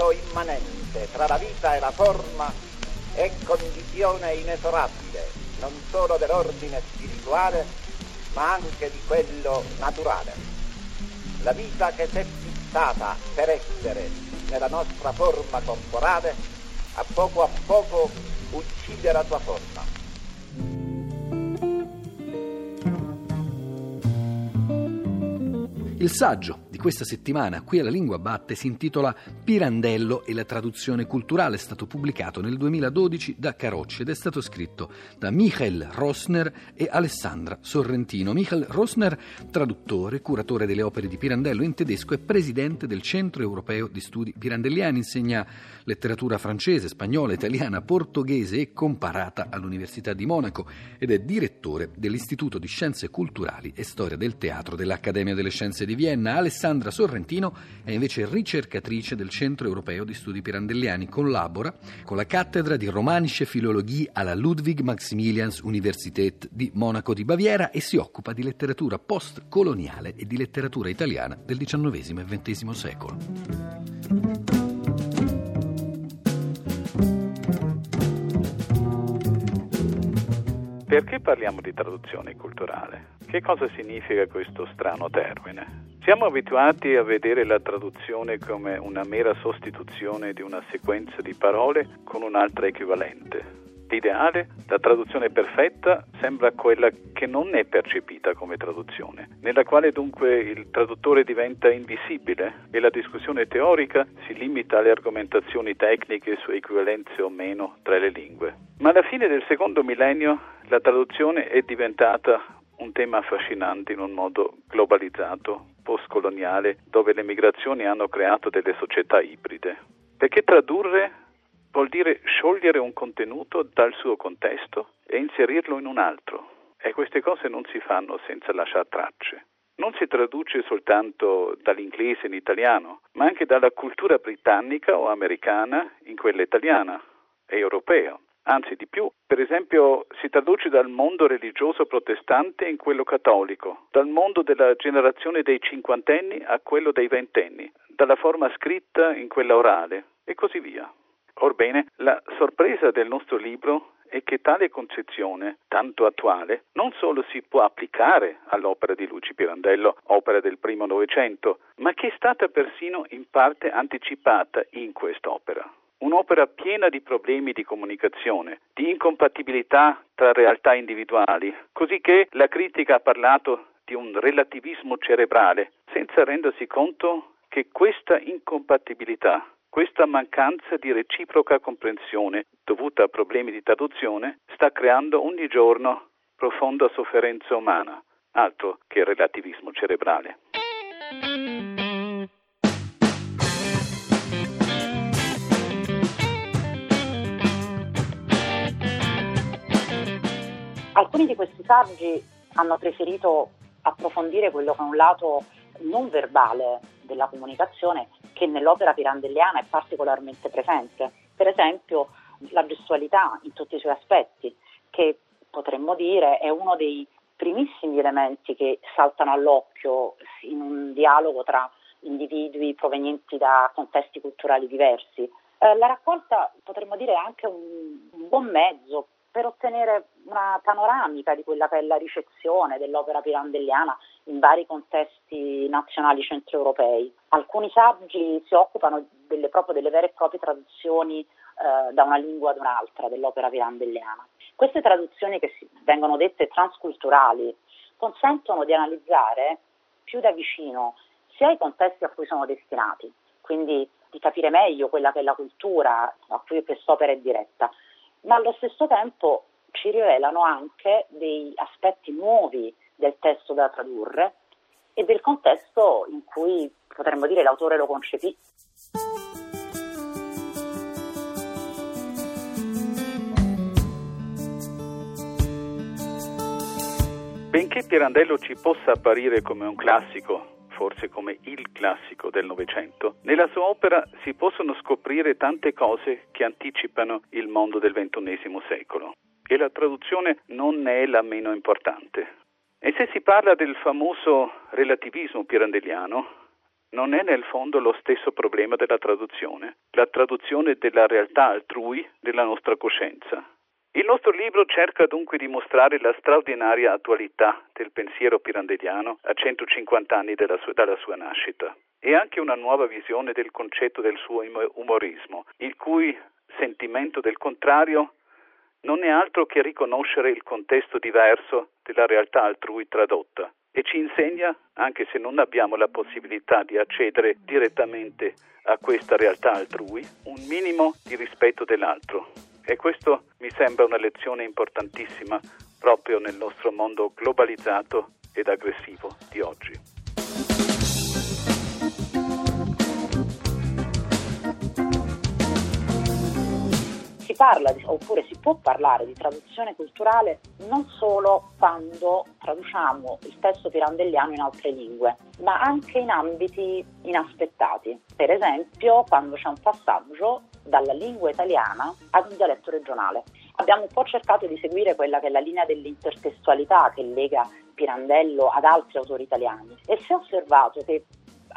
nesso immanente tra la vita e la forma è condizione inesorabile non solo dell'ordine spirituale, ma anche di quello naturale. La vita che si è fissata per essere nella nostra forma corporale, a poco a poco uccide la sua forma. Il saggio questa settimana qui alla Lingua Batte si intitola Pirandello e la traduzione culturale, è stato pubblicato nel 2012 da Carocci ed è stato scritto da Michael Rosner e Alessandra Sorrentino. Michael Rosner, traduttore, curatore delle opere di Pirandello in tedesco e presidente del Centro Europeo di Studi Pirandelliani, insegna letteratura francese, spagnola, italiana, portoghese e comparata all'Università di Monaco ed è direttore dell'Istituto di Scienze Culturali e Storia del Teatro dell'Accademia delle Scienze di Vienna. Alessandra Alessandra Sorrentino è invece ricercatrice del Centro Europeo di Studi Pirandelliani, collabora con la cattedra di Romanische Philologie alla Ludwig Maximilians Universität di Monaco di Baviera e si occupa di letteratura postcoloniale e di letteratura italiana del XIX e XX secolo. Perché parliamo di traduzione culturale? Che cosa significa questo strano termine? Siamo abituati a vedere la traduzione come una mera sostituzione di una sequenza di parole con un'altra equivalente. L'ideale, la traduzione perfetta, sembra quella che non è percepita come traduzione, nella quale dunque il traduttore diventa invisibile e la discussione teorica si limita alle argomentazioni tecniche su equivalenze o meno tra le lingue. Ma alla fine del secondo millennio la traduzione è diventata un tema affascinante in un modo globalizzato, postcoloniale, dove le migrazioni hanno creato delle società ibride. Perché tradurre vuol dire sciogliere un contenuto dal suo contesto e inserirlo in un altro. E queste cose non si fanno senza lasciare tracce. Non si traduce soltanto dall'inglese in italiano, ma anche dalla cultura britannica o americana in quella italiana e europea anzi di più. Per esempio si traduce dal mondo religioso protestante in quello cattolico, dal mondo della generazione dei cinquantenni a quello dei ventenni, dalla forma scritta in quella orale e così via. Orbene, la sorpresa del nostro libro è che tale concezione, tanto attuale, non solo si può applicare all'opera di Luci Pirandello, opera del primo Novecento, ma che è stata persino in parte anticipata in quest'opera un'opera piena di problemi di comunicazione, di incompatibilità tra realtà individuali, così che la critica ha parlato di un relativismo cerebrale, senza rendersi conto che questa incompatibilità, questa mancanza di reciproca comprensione dovuta a problemi di traduzione, sta creando ogni giorno profonda sofferenza umana, altro che relativismo cerebrale. Alcuni di questi saggi hanno preferito approfondire quello che è un lato non verbale della comunicazione che nell'opera pirandelliana è particolarmente presente. Per esempio la gestualità in tutti i suoi aspetti, che potremmo dire è uno dei primissimi elementi che saltano all'occhio in un dialogo tra individui provenienti da contesti culturali diversi. Eh, la raccolta potremmo dire è anche un, un buon mezzo per ottenere una panoramica di quella che è la ricezione dell'opera pirandelliana in vari contesti nazionali centroeuropei. Alcuni saggi si occupano delle, proprio delle vere e proprie traduzioni eh, da una lingua ad un'altra dell'opera pirandelliana. Queste traduzioni che si, vengono dette transculturali consentono di analizzare più da vicino sia i contesti a cui sono destinati, quindi di capire meglio quella che è la cultura a cui quest'opera è diretta, ma allo stesso tempo ci rivelano anche dei aspetti nuovi del testo da tradurre e del contesto in cui potremmo dire l'autore lo concepì. Benché Pirandello ci possa apparire come un classico forse come il classico del Novecento, nella sua opera si possono scoprire tante cose che anticipano il mondo del XXI secolo e la traduzione non è la meno importante. E se si parla del famoso relativismo pirandelliano, non è nel fondo lo stesso problema della traduzione, la traduzione della realtà altrui della nostra coscienza. Il nostro libro cerca dunque di mostrare la straordinaria attualità del pensiero pirandelliano a 150 anni sua, dalla sua nascita e anche una nuova visione del concetto del suo umorismo, il cui sentimento del contrario non è altro che riconoscere il contesto diverso della realtà altrui tradotta e ci insegna, anche se non abbiamo la possibilità di accedere direttamente a questa realtà altrui, un minimo di rispetto dell'altro. E questo mi sembra una lezione importantissima proprio nel nostro mondo globalizzato ed aggressivo di oggi. Parla di, oppure si può parlare di traduzione culturale non solo quando traduciamo il testo pirandelliano in altre lingue, ma anche in ambiti inaspettati. Per esempio, quando c'è un passaggio dalla lingua italiana ad un dialetto regionale. Abbiamo un po' cercato di seguire quella che è la linea dell'intertestualità che lega Pirandello ad altri autori italiani e si è osservato che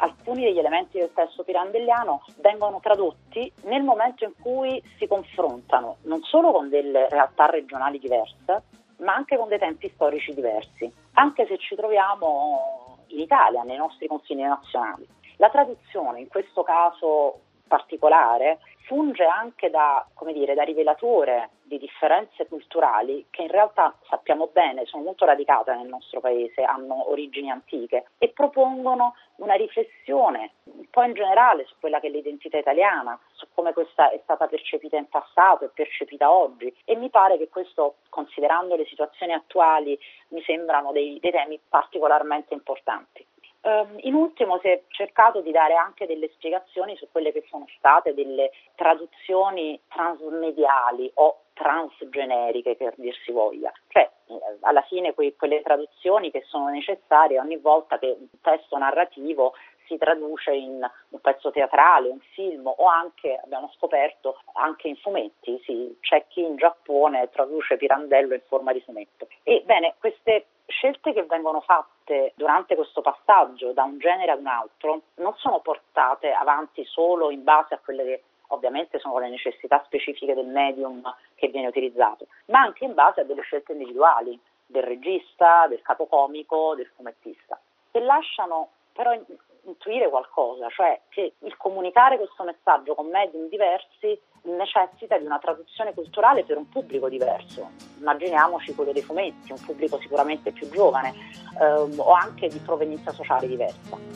alcuni degli elementi del testo pirandelliano vengono tradotti nel momento in cui si confrontano non solo con delle realtà regionali diverse, ma anche con dei tempi storici diversi, anche se ci troviamo in Italia, nei nostri confini nazionali. La traduzione, in questo caso particolare, funge anche da, dire, da, rivelatore di differenze culturali che in realtà sappiamo bene sono molto radicate nel nostro paese, hanno origini antiche e propongono una riflessione un po' in generale su quella che è l'identità italiana, su come questa è stata percepita in passato e percepita oggi e mi pare che questo, considerando le situazioni attuali, mi sembrano dei, dei temi particolarmente importanti. Um, in ultimo si è cercato di dare anche delle spiegazioni su quelle che sono state delle traduzioni transmediali o transgeneriche per dir si voglia, cioè eh, alla fine que- quelle traduzioni che sono necessarie ogni volta che un testo narrativo si traduce in un pezzo teatrale, un film o anche, abbiamo scoperto, anche in fumetti. Sì, c'è chi in Giappone traduce Pirandello in forma di fumetto. Ebbene, queste scelte che vengono fatte durante questo passaggio da un genere ad un altro non sono portate avanti solo in base a quelle che ovviamente sono le necessità specifiche del medium che viene utilizzato, ma anche in base a delle scelte individuali del regista, del capocomico, del fumettista, che lasciano però intuire qualcosa, cioè che il comunicare questo messaggio con medium diversi necessita di una traduzione culturale per un pubblico diverso. Immaginiamoci quello dei fumetti, un pubblico sicuramente più giovane ehm, o anche di provenienza sociale diversa.